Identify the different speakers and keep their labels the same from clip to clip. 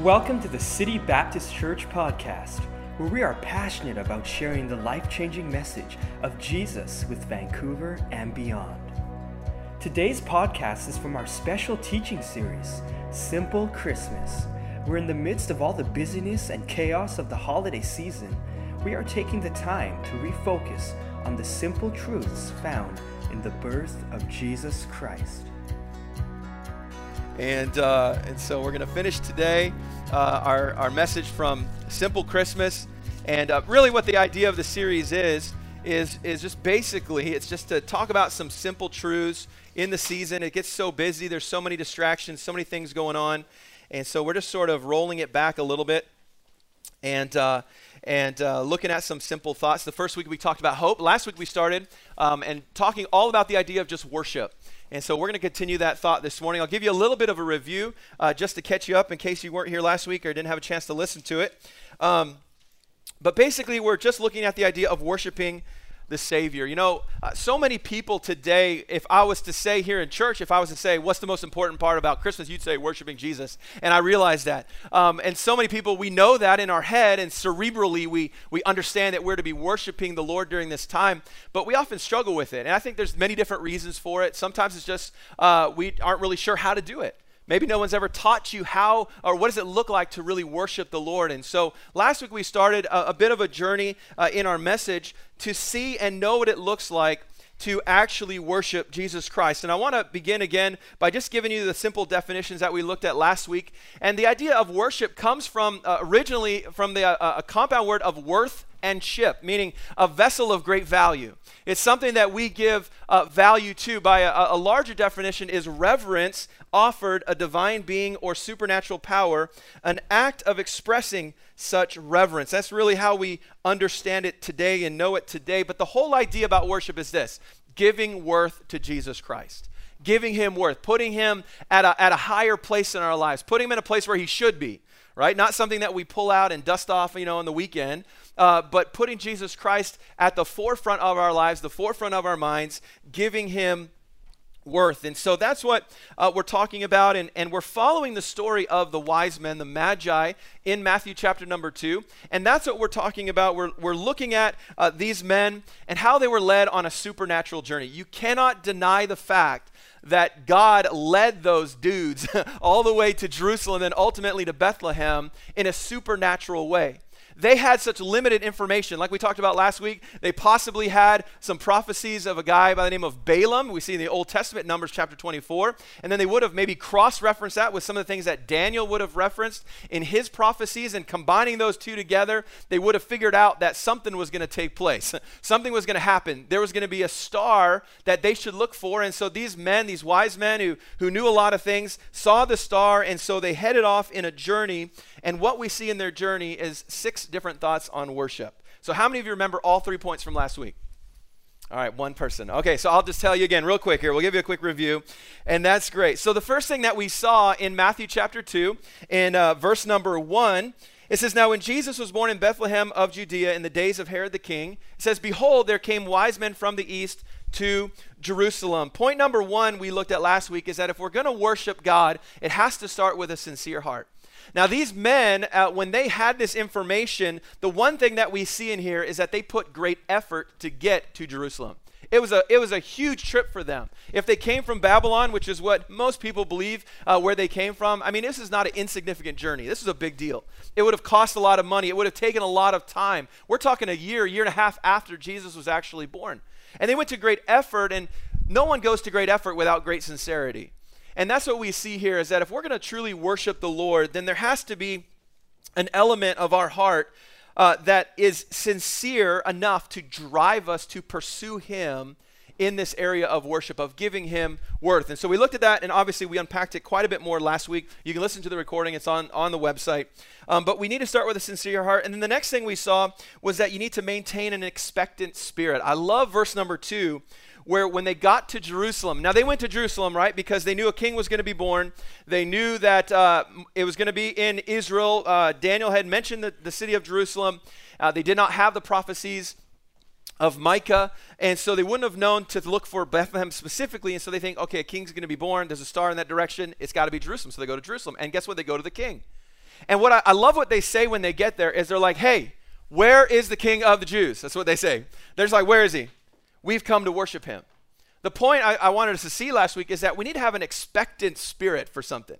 Speaker 1: Welcome to the City Baptist Church podcast, where we are passionate about sharing the life changing message of Jesus with Vancouver and beyond. Today's podcast is from our special teaching series, Simple Christmas. We're in the midst of all the busyness and chaos of the holiday season. We are taking the time to refocus on the simple truths found in the birth of Jesus Christ.
Speaker 2: And, uh, and so we're going to finish today uh, our, our message from Simple Christmas. And uh, really, what the idea of the series is, is, is just basically it's just to talk about some simple truths in the season. It gets so busy, there's so many distractions, so many things going on. And so we're just sort of rolling it back a little bit. And, uh, and uh, looking at some simple thoughts. The first week we talked about hope. Last week we started um, and talking all about the idea of just worship. And so we're going to continue that thought this morning. I'll give you a little bit of a review uh, just to catch you up in case you weren't here last week or didn't have a chance to listen to it. Um, but basically, we're just looking at the idea of worshiping the Savior. You know, uh, so many people today, if I was to say here in church, if I was to say, what's the most important part about Christmas, you'd say worshiping Jesus. And I realize that. Um, and so many people, we know that in our head, and cerebrally, we, we understand that we're to be worshiping the Lord during this time, but we often struggle with it. And I think there's many different reasons for it. Sometimes it's just uh, we aren't really sure how to do it. Maybe no one's ever taught you how or what does it look like to really worship the Lord. And so last week we started a, a bit of a journey uh, in our message to see and know what it looks like to actually worship Jesus Christ. And I want to begin again by just giving you the simple definitions that we looked at last week. And the idea of worship comes from uh, originally from the uh, a compound word of worth and ship, meaning a vessel of great value. It's something that we give uh, value to. By a, a, larger definition, is reverence offered a divine being or supernatural power, an act of expressing such reverence. That's really how we understand it today and know it today. But the whole idea about worship is this giving worth to Jesus Christ. Giving him worth, putting him at a, at a higher place in our lives, putting him in a place where he should be, right? Not something that we pull out and dust off, you know, on the weekend, uh, but putting Jesus Christ at the forefront of our lives, the forefront of our minds, giving him worth. And so that's what uh, we're talking about. And, and we're following the story of the wise men, the Magi, in Matthew chapter number two. And that's what we're talking about. We're, we're looking at uh, these men and how they were led on a supernatural journey. You cannot deny the fact that God led those dudes all the way to Jerusalem and ultimately to Bethlehem in a supernatural way they had such limited information. Like we talked about last week, they possibly had some prophecies of a guy by the name of Balaam. We see in the Old Testament, Numbers chapter 24. And then they would have maybe cross referenced that with some of the things that Daniel would have referenced in his prophecies. And combining those two together, they would have figured out that something was going to take place. something was going to happen. There was going to be a star that they should look for. And so these men, these wise men who, who knew a lot of things, saw the star. And so they headed off in a journey. And what we see in their journey is six different thoughts on worship. So, how many of you remember all three points from last week? All right, one person. Okay, so I'll just tell you again, real quick here. We'll give you a quick review, and that's great. So, the first thing that we saw in Matthew chapter 2, in uh, verse number 1, it says, Now when Jesus was born in Bethlehem of Judea in the days of Herod the king, it says, Behold, there came wise men from the east to Jerusalem. Point number one we looked at last week is that if we're going to worship God, it has to start with a sincere heart. Now, these men, uh, when they had this information, the one thing that we see in here is that they put great effort to get to Jerusalem. It was a, it was a huge trip for them. If they came from Babylon, which is what most people believe uh, where they came from, I mean, this is not an insignificant journey. This is a big deal. It would have cost a lot of money, it would have taken a lot of time. We're talking a year, year and a half after Jesus was actually born. And they went to great effort, and no one goes to great effort without great sincerity. And that's what we see here is that if we're going to truly worship the Lord, then there has to be an element of our heart uh, that is sincere enough to drive us to pursue Him in this area of worship, of giving Him worth. And so we looked at that, and obviously we unpacked it quite a bit more last week. You can listen to the recording, it's on, on the website. Um, but we need to start with a sincere heart. And then the next thing we saw was that you need to maintain an expectant spirit. I love verse number two where when they got to Jerusalem, now they went to Jerusalem, right, because they knew a king was going to be born. They knew that uh, it was going to be in Israel. Uh, Daniel had mentioned the, the city of Jerusalem. Uh, they did not have the prophecies of Micah, and so they wouldn't have known to look for Bethlehem specifically. And so they think, okay, a king's going to be born. There's a star in that direction. It's got to be Jerusalem. So they go to Jerusalem. And guess what? They go to the king. And what I, I love what they say when they get there is they're like, hey, where is the king of the Jews? That's what they say. They're just like, where is he? We've come to worship him. The point I, I wanted us to see last week is that we need to have an expectant spirit for something.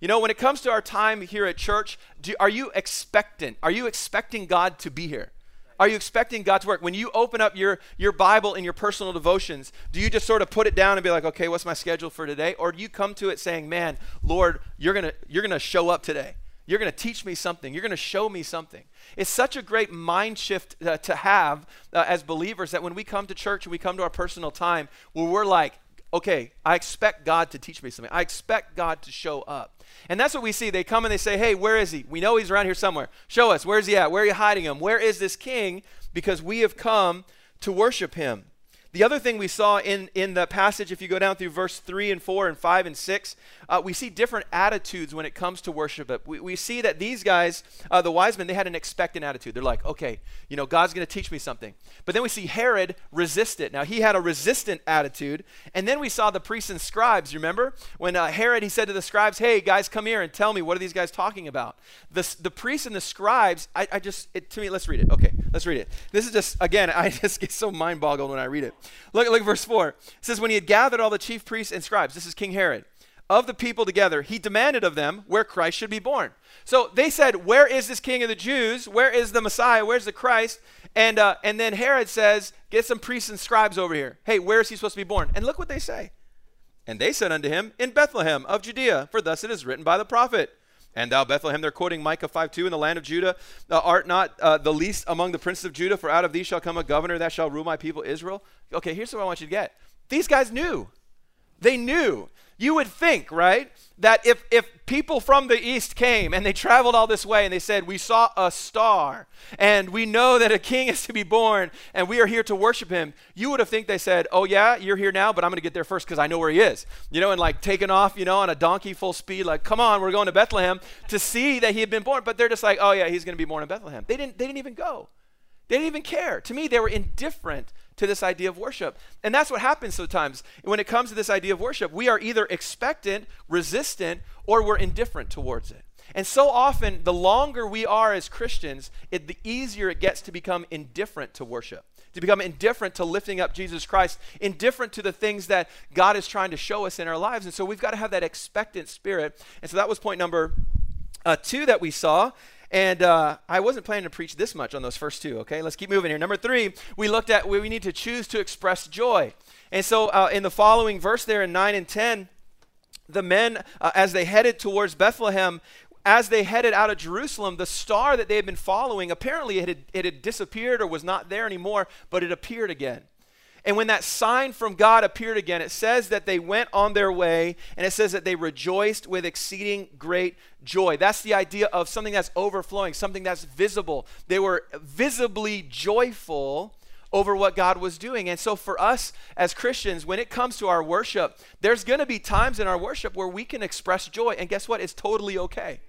Speaker 2: You know, when it comes to our time here at church, do, are you expectant? Are you expecting God to be here? Are you expecting God to work? When you open up your, your Bible in your personal devotions, do you just sort of put it down and be like, okay, what's my schedule for today? Or do you come to it saying, man, Lord, you're going to you're going to show up today. You're going to teach me something. You're going to show me something. It's such a great mind shift uh, to have uh, as believers that when we come to church and we come to our personal time where we're like, okay, I expect God to teach me something. I expect God to show up. And that's what we see. They come and they say, hey, where is he? We know he's around here somewhere. Show us. Where's he at? Where are you hiding him? Where is this king? Because we have come to worship him. The other thing we saw in, in the passage, if you go down through verse 3 and 4 and 5 and 6, uh, we see different attitudes when it comes to worship. We, we see that these guys, uh, the wise men, they had an expectant attitude. They're like, okay, you know, God's going to teach me something. But then we see Herod resist it. Now, he had a resistant attitude. And then we saw the priests and scribes, remember? When uh, Herod, he said to the scribes, hey, guys, come here and tell me, what are these guys talking about? The, the priests and the scribes, I, I just, it, to me, let's read it. Okay, let's read it. This is just, again, I just get so mind boggled when I read it. Look, look at verse 4. It says, When he had gathered all the chief priests and scribes, this is King Herod, of the people together, he demanded of them where Christ should be born. So they said, Where is this king of the Jews? Where is the Messiah? Where's the Christ? And, uh, and then Herod says, Get some priests and scribes over here. Hey, where is he supposed to be born? And look what they say. And they said unto him, In Bethlehem of Judea, for thus it is written by the prophet. And thou, Bethlehem, they're quoting Micah 5 2 in the land of Judah, uh, art not uh, the least among the princes of Judah, for out of thee shall come a governor that shall rule my people Israel. Okay, here's what I want you to get. These guys knew. They knew. You would think, right, that if, if people from the east came and they traveled all this way and they said, We saw a star and we know that a king is to be born and we are here to worship him, you would have think they said, Oh, yeah, you're here now, but I'm going to get there first because I know where he is. You know, and like taking off, you know, on a donkey full speed, like, Come on, we're going to Bethlehem to see that he had been born. But they're just like, Oh, yeah, he's going to be born in Bethlehem. They didn't, they didn't even go. They didn't even care. To me, they were indifferent to this idea of worship. And that's what happens sometimes when it comes to this idea of worship. We are either expectant, resistant, or we're indifferent towards it. And so often, the longer we are as Christians, it, the easier it gets to become indifferent to worship, to become indifferent to lifting up Jesus Christ, indifferent to the things that God is trying to show us in our lives. And so we've got to have that expectant spirit. And so that was point number uh, two that we saw. And uh, I wasn't planning to preach this much on those first two, okay? Let's keep moving here. Number three, we looked at we need to choose to express joy. And so uh, in the following verse there in 9 and 10, the men, uh, as they headed towards Bethlehem, as they headed out of Jerusalem, the star that they had been following, apparently it had, it had disappeared or was not there anymore, but it appeared again. And when that sign from God appeared again, it says that they went on their way, and it says that they rejoiced with exceeding great joy. That's the idea of something that's overflowing, something that's visible. They were visibly joyful over what God was doing. And so, for us as Christians, when it comes to our worship, there's going to be times in our worship where we can express joy. And guess what? It's totally okay.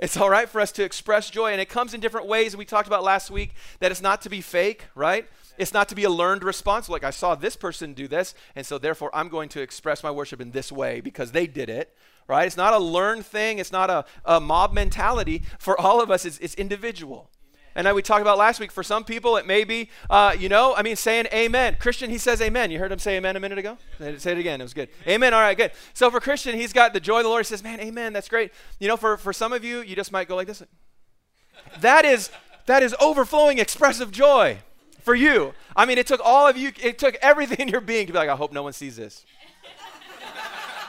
Speaker 2: It's all right for us to express joy, and it comes in different ways. We talked about last week that it's not to be fake, right? It's not to be a learned response, like I saw this person do this, and so therefore I'm going to express my worship in this way because they did it, right? It's not a learned thing, it's not a, a mob mentality. For all of us, it's, it's individual. And we talked about last week, for some people, it may be, uh, you know, I mean, saying amen. Christian, he says amen. You heard him say amen a minute ago? Say it again. It was good. Amen. All right, good. So for Christian, he's got the joy of the Lord. He says, man, amen. That's great. You know, for, for some of you, you just might go like this. That is, that is overflowing expressive joy for you. I mean, it took all of you, it took everything in your being to be like, I hope no one sees this.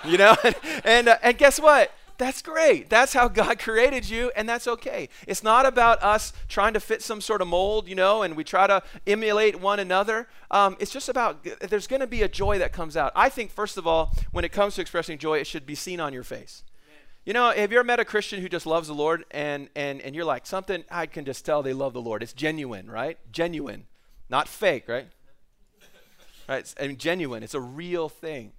Speaker 2: you know? and, and, uh, and guess what? That's great. That's how God created you, and that's okay. It's not about us trying to fit some sort of mold, you know, and we try to emulate one another. Um, it's just about there's going to be a joy that comes out. I think, first of all, when it comes to expressing joy, it should be seen on your face. You know, have you ever met a Christian who just loves the Lord and, and, and you're like, something, I can just tell they love the Lord. It's genuine, right? Genuine. Not fake, right? right? Mean, genuine. It's a real thing.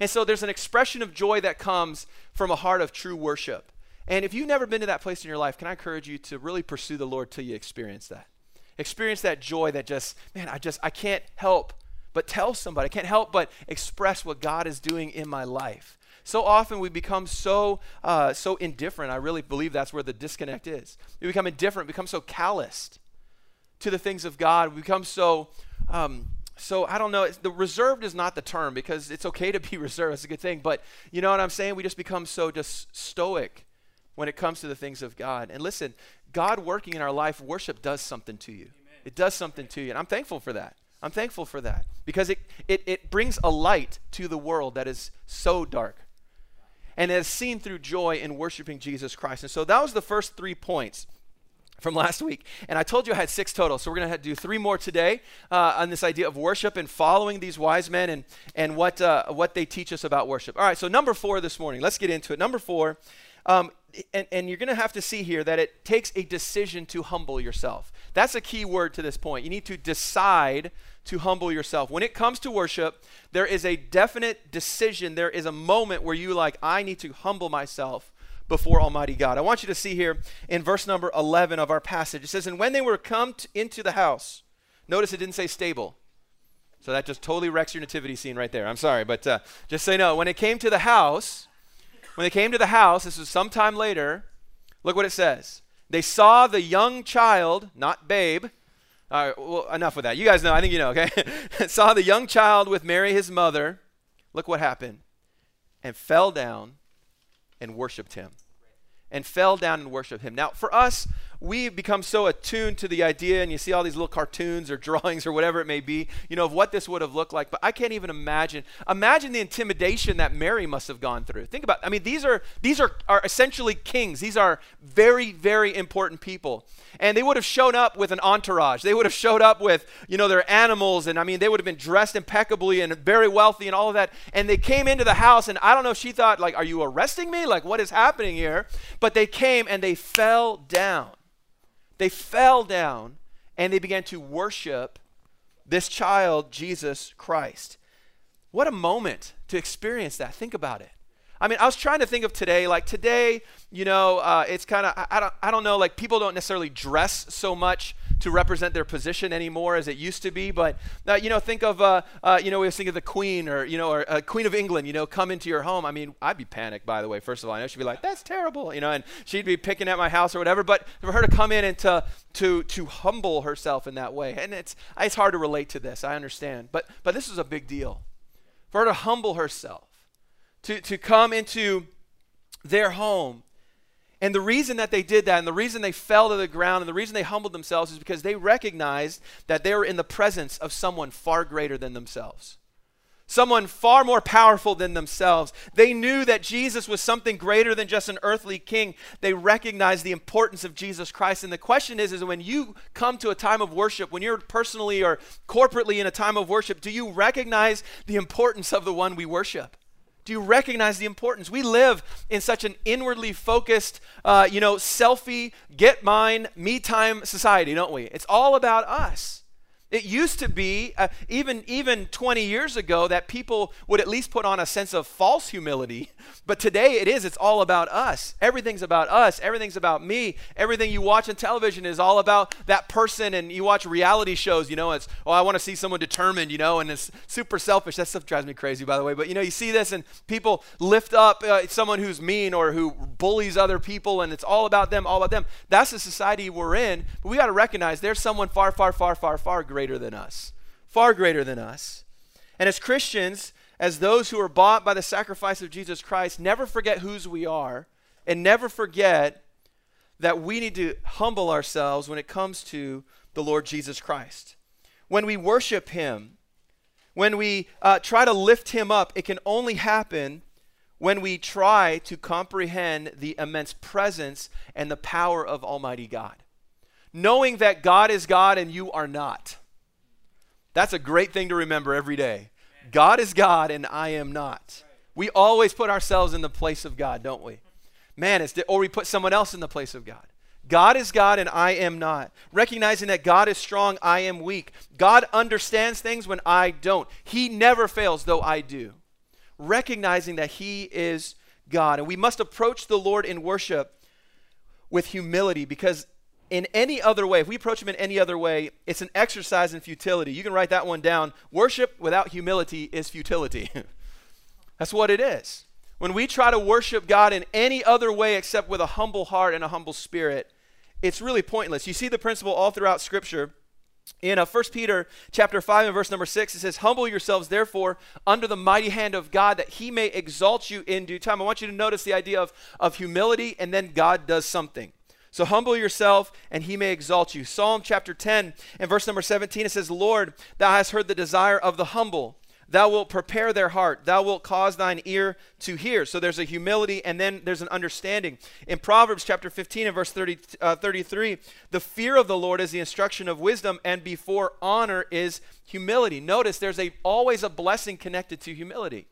Speaker 2: And so there's an expression of joy that comes from a heart of true worship. And if you've never been to that place in your life, can I encourage you to really pursue the Lord till you experience that? Experience that joy that just, man, I just, I can't help but tell somebody. I can't help but express what God is doing in my life. So often we become so uh, so indifferent. I really believe that's where the disconnect is. We become indifferent, become so calloused to the things of God. We become so um, so I don't know. the reserved is not the term because it's okay to be reserved. It's a good thing. But you know what I'm saying? We just become so just stoic when it comes to the things of God. And listen, God working in our life, worship does something to you. Amen. It does something to you. And I'm thankful for that. I'm thankful for that because it, it, it brings a light to the world that is so dark and is seen through joy in worshiping Jesus Christ. And so that was the first three points from last week. And I told you I had six total, so we're going to do three more today uh, on this idea of worship and following these wise men and, and what, uh, what they teach us about worship. All right, so number four this morning, let's get into it. Number four, um, and, and you're going to have to see here that it takes a decision to humble yourself. That's a key word to this point. You need to decide to humble yourself. When it comes to worship, there is a definite decision. There is a moment where you like, I need to humble myself before Almighty God. I want you to see here in verse number 11 of our passage. It says, And when they were come t- into the house, notice it didn't say stable. So that just totally wrecks your nativity scene right there. I'm sorry, but uh, just say no. When it came to the house, when they came to the house, this was sometime later, look what it says. They saw the young child, not babe. All right, well, enough with that. You guys know, I think you know, okay? saw the young child with Mary, his mother. Look what happened. And fell down and worshiped him. And fell down and worshiped him. Now, for us, we become so attuned to the idea, and you see all these little cartoons or drawings or whatever it may be, you know, of what this would have looked like. But I can't even imagine. Imagine the intimidation that Mary must have gone through. Think about. I mean, these are these are are essentially kings. These are very very important people, and they would have shown up with an entourage. They would have showed up with you know their animals, and I mean they would have been dressed impeccably and very wealthy and all of that. And they came into the house, and I don't know if she thought like, "Are you arresting me? Like, what is happening here?" But they came and they fell down they fell down and they began to worship this child, Jesus Christ. What a moment to experience that. Think about it. I mean, I was trying to think of today. Like today, you know, uh, it's kind of I, I, don't I don't know. Like people don't necessarily dress so much to represent their position anymore as it used to be. But uh, you know, think of uh, uh, you know, we thinking of the Queen or you know, or uh, Queen of England. You know, come into your home. I mean, I'd be panicked. By the way, first of all, I know she'd be like, "That's terrible," you know, and she'd be picking at my house or whatever. But for her to come in and to to to humble herself in that way, and it's it's hard to relate to this. I understand, but but this is a big deal for her to humble herself to, to come into their home. And the reason that they did that, and the reason they fell to the ground, and the reason they humbled themselves is because they recognized that they were in the presence of someone far greater than themselves. Someone far more powerful than themselves. They knew that Jesus was something greater than just an earthly king. They recognized the importance of Jesus Christ. And the question is, is when you come to a time of worship, when you're personally or corporately in a time of worship, do you recognize the importance of the one we worship? Do you recognize the importance? We live in such an inwardly focused, uh, you know, selfie, get mine, me time society, don't we? It's all about us. It used to be, uh, even, even 20 years ago, that people would at least put on a sense of false humility. But today it is, it's all about us. Everything's about us. Everything's about me. Everything you watch on television is all about that person. And you watch reality shows, you know, it's, oh, I want to see someone determined, you know, and it's super selfish. That stuff drives me crazy, by the way. But, you know, you see this and people lift up uh, someone who's mean or who bullies other people, and it's all about them, all about them. That's the society we're in. But we got to recognize there's someone far, far, far, far, far greater greater than us, far greater than us. And as Christians, as those who are bought by the sacrifice of Jesus Christ, never forget whose we are and never forget that we need to humble ourselves when it comes to the Lord Jesus Christ. When we worship Him, when we uh, try to lift Him up, it can only happen when we try to comprehend the immense presence and the power of Almighty God. Knowing that God is God and you are not. That's a great thing to remember every day. God is God and I am not. We always put ourselves in the place of God, don't we? Man, it's or we put someone else in the place of God. God is God and I am not. Recognizing that God is strong, I am weak. God understands things when I don't. He never fails, though I do. Recognizing that He is God. And we must approach the Lord in worship with humility because in any other way, if we approach Him in any other way, it's an exercise in futility. You can write that one down. Worship without humility is futility. That's what it is. When we try to worship God in any other way except with a humble heart and a humble spirit, it's really pointless. You see the principle all throughout Scripture. In uh, 1 Peter chapter 5 and verse number 6, it says, Humble yourselves, therefore, under the mighty hand of God, that he may exalt you in due time. I want you to notice the idea of, of humility, and then God does something. So humble yourself, and he may exalt you. Psalm chapter 10 and verse number 17, it says, Lord, thou hast heard the desire of the humble Thou wilt prepare their heart. Thou wilt cause thine ear to hear. So there's a humility and then there's an understanding. In Proverbs chapter 15 and verse 30, uh, 33, the fear of the Lord is the instruction of wisdom, and before honor is humility. Notice there's a, always a blessing connected to humility.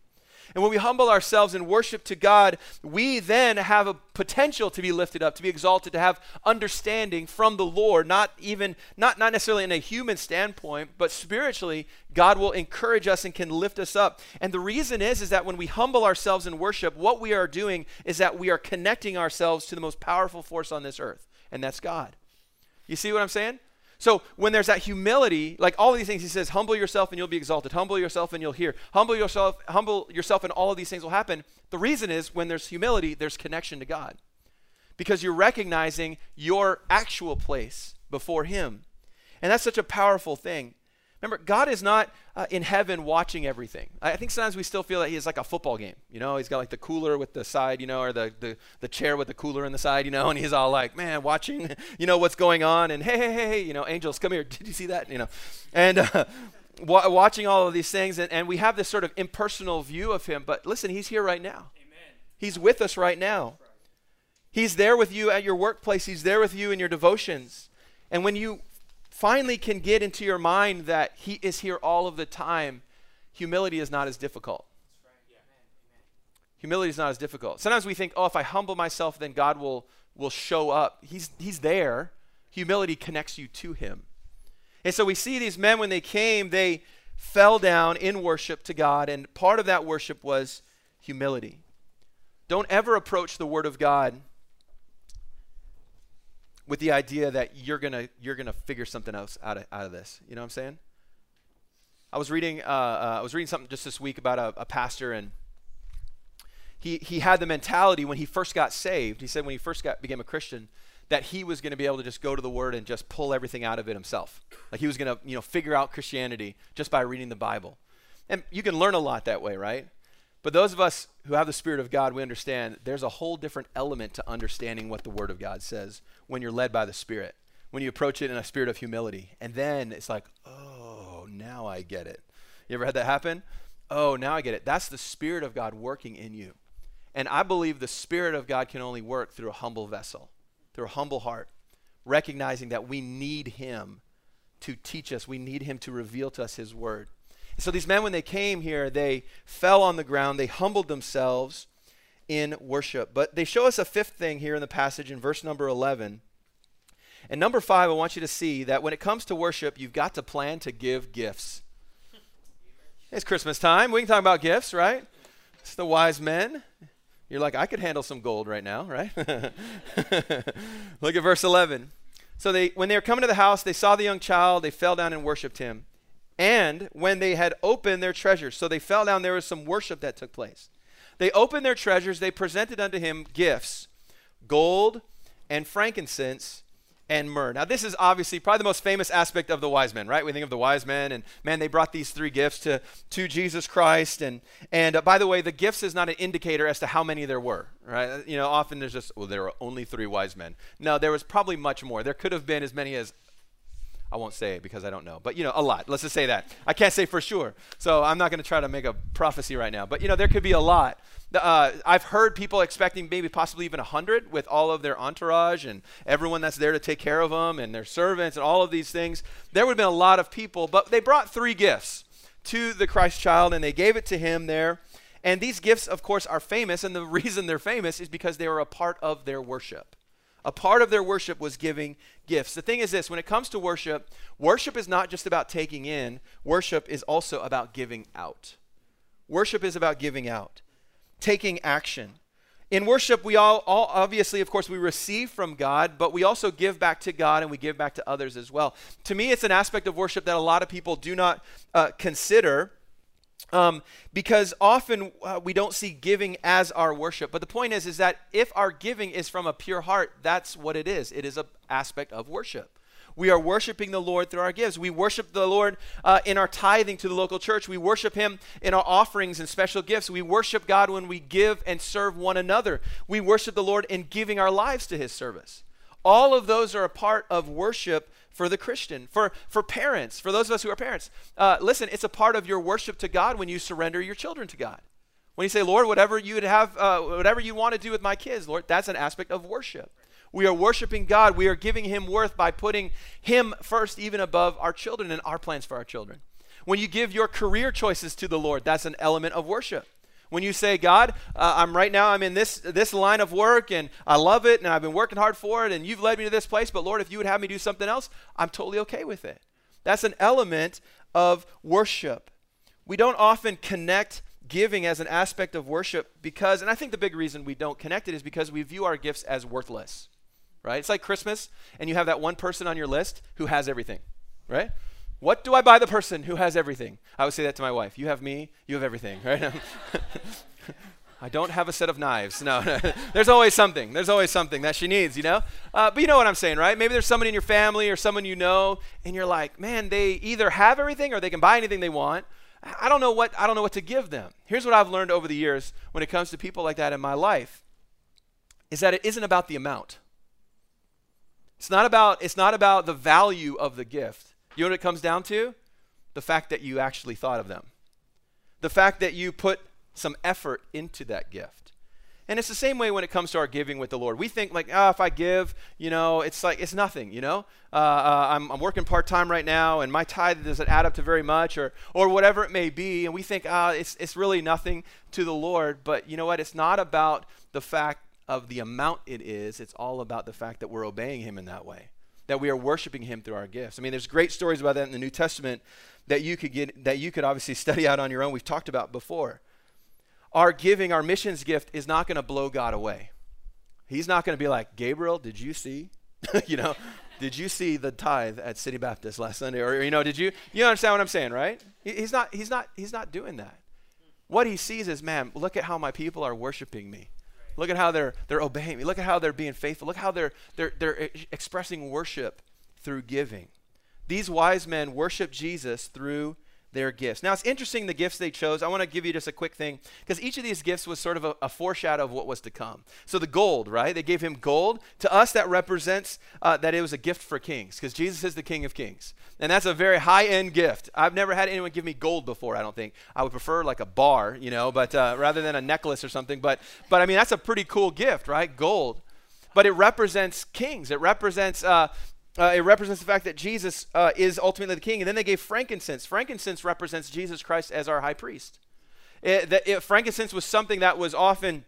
Speaker 2: And when we humble ourselves in worship to God, we then have a potential to be lifted up, to be exalted, to have understanding from the Lord, not even not not necessarily in a human standpoint, but spiritually, God will encourage us and can lift us up. And the reason is is that when we humble ourselves in worship, what we are doing is that we are connecting ourselves to the most powerful force on this earth, and that's God. You see what I'm saying? So when there's that humility, like all of these things, he says, humble yourself and you'll be exalted. Humble yourself and you'll hear. Humble yourself, humble yourself, and all of these things will happen. The reason is when there's humility, there's connection to God. Because you're recognizing your actual place before him. And that's such a powerful thing. Remember, God is not uh, in heaven watching everything. I think sometimes we still feel that He's like a football game. You know, He's got like the cooler with the side, you know, or the, the, the chair with the cooler in the side, you know, and He's all like, man, watching, you know, what's going on. And hey, hey, hey, hey, you know, angels, come here. Did you see that? You know, and uh, wa- watching all of these things. And, and we have this sort of impersonal view of Him. But listen, He's here right now. Amen. He's with us right now. He's there with you at your workplace, He's there with you in your devotions. And when you finally can get into your mind that He is here all of the time, humility is not as difficult. Humility is not as difficult. Sometimes we think, oh, if I humble myself, then God will, will show up. He's, he's there. Humility connects you to Him. And so we see these men, when they came, they fell down in worship to God, and part of that worship was humility. Don't ever approach the Word of God with the idea that you're gonna you're gonna figure something else out of, out of this. You know what I'm saying? I was reading uh, uh, I was reading something just this week about a, a pastor and he he had the mentality when he first got saved. He said when he first got became a Christian that he was going to be able to just go to the Word and just pull everything out of it himself. Like he was going to you know figure out Christianity just by reading the Bible. And you can learn a lot that way, right? But those of us who have the Spirit of God, we understand there's a whole different element to understanding what the Word of God says when you're led by the Spirit, when you approach it in a spirit of humility. And then it's like, oh, now I get it. You ever had that happen? Oh, now I get it. That's the Spirit of God working in you. And I believe the Spirit of God can only work through a humble vessel, through a humble heart, recognizing that we need Him to teach us, we need Him to reveal to us His Word. So these men, when they came here, they fell on the ground, they humbled themselves in worship. But they show us a fifth thing here in the passage in verse number 11. And number five, I want you to see that when it comes to worship, you've got to plan to give gifts. It's Christmas time. We can talk about gifts, right? It's the wise men. You're like, I could handle some gold right now, right? Look at verse 11. So they, when they were coming to the house, they saw the young child. They fell down and worshipped him. And when they had opened their treasures, so they fell down, there was some worship that took place. They opened their treasures, they presented unto him gifts, gold and frankincense and myrrh. Now, this is obviously probably the most famous aspect of the wise men, right? We think of the wise men, and man, they brought these three gifts to, to Jesus Christ. And, and uh, by the way, the gifts is not an indicator as to how many there were, right? You know, often there's just, well, there were only three wise men. No, there was probably much more. There could have been as many as I won't say it because I don't know, but you know, a lot. Let's just say that. I can't say for sure. So I'm not going to try to make a prophecy right now, but you know, there could be a lot. Uh, I've heard people expecting maybe possibly even 100 with all of their entourage and everyone that's there to take care of them and their servants and all of these things. There would have been a lot of people, but they brought three gifts to the Christ child and they gave it to him there. And these gifts, of course, are famous, and the reason they're famous is because they were a part of their worship. A part of their worship was giving gifts. The thing is this when it comes to worship, worship is not just about taking in, worship is also about giving out. Worship is about giving out, taking action. In worship, we all, all, obviously, of course, we receive from God, but we also give back to God and we give back to others as well. To me, it's an aspect of worship that a lot of people do not uh, consider Um, because often uh, we don't see giving as our worship. But the point is, is that if our giving is from a pure heart, that's what it is. It is an aspect of worship. We are worshiping the Lord through our gifts. We worship the Lord uh, in our tithing to the local church. We worship Him in our offerings and special gifts. We worship God when we give and serve one another. We worship the Lord in giving our lives to His service. All of those are a part of worship for the Christian, for, for parents, for those of us who are parents. Uh, listen, it's a part of your worship to God when you surrender your children to God. When you say, Lord, whatever you would have, uh, whatever you want to do with my kids, Lord, that's an aspect of worship. We are worshiping God. We are giving Him worth by putting Him first, even above our children and our plans for our children. When you give your career choices to the Lord, that's an element of worship. When you say, God, uh, I'm right now, I'm in this, this line of work and I love it and I've been working hard for it and you've led me to this place, but Lord, if you would have me do something else, I'm totally okay with it. That's an element of worship. We don't often connect giving as an aspect of worship because, and I think the big reason we don't connect it is because we view our gifts as worthless right? It's like Christmas, and you have that one person on your list who has everything, right? What do I buy the person who has everything? I would say that to my wife. You have me, you have everything, right? I don't have a set of knives. No, there's always something. There's always something that she needs, you know? Uh, but you know what I'm saying, right? Maybe there's someone in your family or someone you know, and you're like, man, they either have everything or they can buy anything they want. I don't know what I don't know what to give them. Here's what I've learned over the years when it comes to people like that in my life is that it isn't about the amount. It's not about it's not about the value of the gift. You know what it comes down to? The fact that you actually thought of them. The fact that you put some effort into that gift. And it's the same way when it comes to our giving with the Lord. We think like, oh, if I give, you know, it's like it's nothing, you know. Uh, uh, I'm, I'm, working part time right now, and my tithe doesn't add up to very much, or or whatever it may be. And we think, ah, oh, it's it's really nothing to the Lord. But you know what? It's not about the fact of the amount it is. It's all about the fact that we're obeying Him in that way, that we are worshiping Him through our gifts. I mean, there's great stories about that in the New Testament that you could get, that you could obviously study out on your own. We've talked about before. Our giving, our missions gift, is not going to blow God away. He's not going to be like, Gabriel, did you see? you know, did you see the tithe at City Baptist last Sunday? Or, you know, did you, you understand what I'm saying, right? He's not, he's not, he's not doing that. What he sees is, man, look at how my people are worshiping me. Look at how they're, they're obeying me. Look at how they're being faithful. Look how they're, they're, they're expressing worship through giving. These wise men worship Jesus through their gifts. Now, it's interesting the gifts they chose. I want to give you just a quick thing because each of these gifts was sort of a, a, foreshadow of what was to come. So, the gold, right? They gave him gold. To us, that represents uh, that it was a gift for kings because Jesus is the King of Kings. And that's a very high end gift. I've never had anyone give me gold before, I don't think. I would prefer like a bar, you know, but uh, rather than a necklace or something. But, but I mean, that's a pretty cool gift, right? Gold but it represents kings. It represents uh, uh, it represents the fact that Jesus uh, is ultimately the king. And then they gave frankincense. Frankincense represents Jesus Christ as our high priest. It, the, it, frankincense was something that was often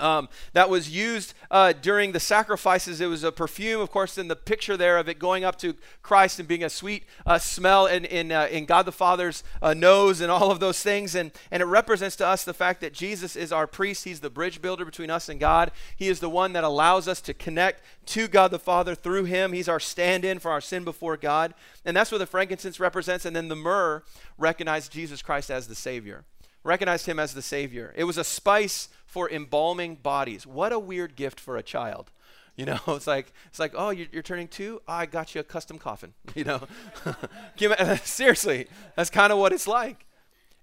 Speaker 2: um, that was used uh, during the sacrifices. It was a perfume, of course, in the picture there of it going up to Christ and being a sweet uh, smell in, in, uh, in God the Father's uh, nose and all of those things. And, and it represents to us the fact that Jesus is our priest. He's the bridge builder between us and God. He is the one that allows us to connect to God the Father through Him. He's our stand in for our sin before God. And that's what the frankincense represents. And then the myrrh recognized Jesus Christ as the Savior recognized him as the Savior. It was a spice for embalming bodies. What a weird gift for a child. You know, it's like it's like, oh, you're, you're turning two. Oh, I got you a custom coffin. You know, seriously, that's kind of what it's like.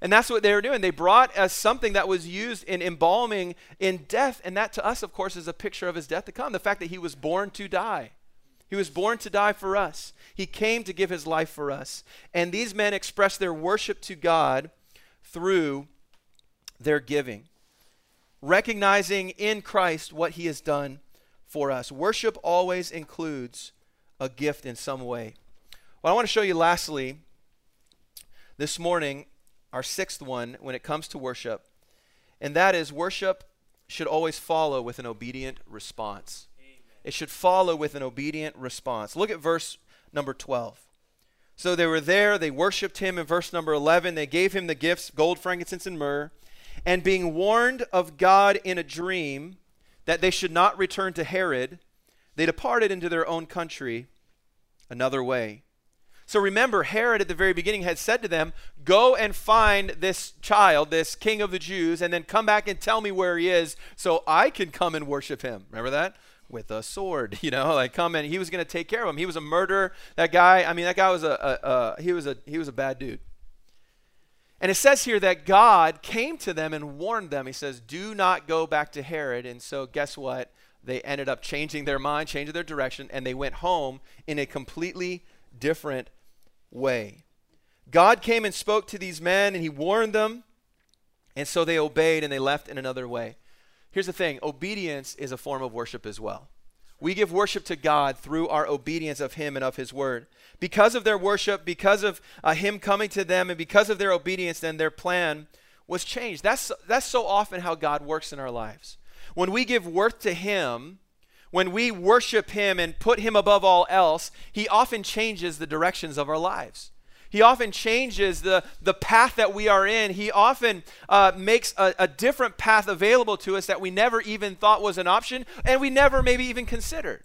Speaker 2: And that's what they were doing. They brought us something that was used in embalming in death, and that to us, of course, is a picture of his death to come. The fact that he was born to die. He was born to die for us. He came to give his life for us. And these men expressed their worship to God through their giving, recognizing in Christ what he has done for us. Worship always includes a gift in some way. Well, I want to show you lastly this morning our sixth one when it comes to worship, and that is worship should always follow with an obedient response. Amen. It should follow with an obedient response. Look at verse number 12. So they were there, they worshiped him in verse number 11. They gave him the gifts gold, frankincense, and myrrh. And being warned of God in a dream that they should not return to Herod, they departed into their own country another way. So remember, Herod at the very beginning had said to them, Go and find this child, this king of the Jews, and then come back and tell me where he is so I can come and worship him. Remember that? With a sword, you know, like come and he was going to take care of him. He was a murderer. That guy, I mean, that guy was a, a, a he was a he was a bad dude. And it says here that God came to them and warned them. He says, "Do not go back to Herod." And so, guess what? They ended up changing their mind, changing their direction, and they went home in a completely different way. God came and spoke to these men and he warned them, and so they obeyed and they left in another way. Here's the thing obedience is a form of worship as well. We give worship to God through our obedience of Him and of His Word. Because of their worship, because of uh, Him coming to them, and because of their obedience, then their plan was changed. That's, that's so often how God works in our lives. When we give worth to Him, when we worship Him and put Him above all else, He often changes the directions of our lives. He often changes the, the path that we are in. He often uh, makes a, a different path available to us that we never even thought was an option and we never maybe even considered.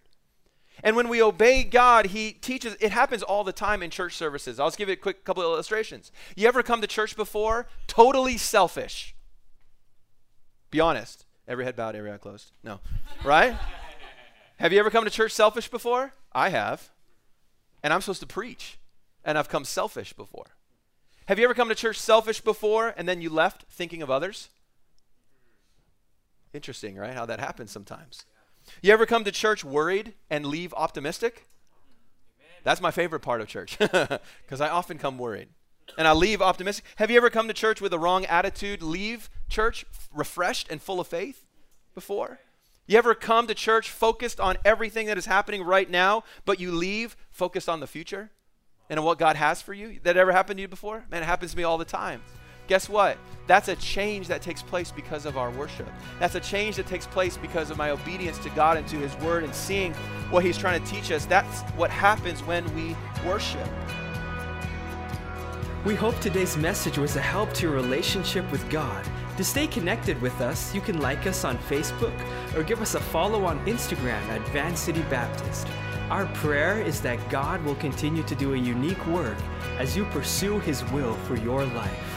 Speaker 2: And when we obey God, He teaches, it happens all the time in church services. I'll just give you a quick couple of illustrations. You ever come to church before? Totally selfish. Be honest. Every head bowed, every eye closed. No. Right? have you ever come to church selfish before? I have. And I'm supposed to preach. And I've come selfish before. Have you ever come to church selfish before and then you left thinking of others? Interesting, right? How that happens sometimes. You ever come to church worried and leave optimistic? That's my favorite part of church because I often come worried and I leave optimistic. Have you ever come to church with a wrong attitude, leave church refreshed and full of faith before? You ever come to church focused on everything that is happening right now, but you leave focused on the future and what God has for you? That ever happened to you before? Man, it happens to me all the time. Guess what? That's a change that takes place because of our worship. That's a change that takes place because of my obedience to God and to His Word and seeing what He's trying to teach us. That's what happens when we worship.
Speaker 1: We hope today's message was a help to your relationship with God. To stay connected with us, you can like us on Facebook or give us a follow on Instagram at Van City Baptist. Our prayer is that God will continue to do a unique work as you pursue His will for your life.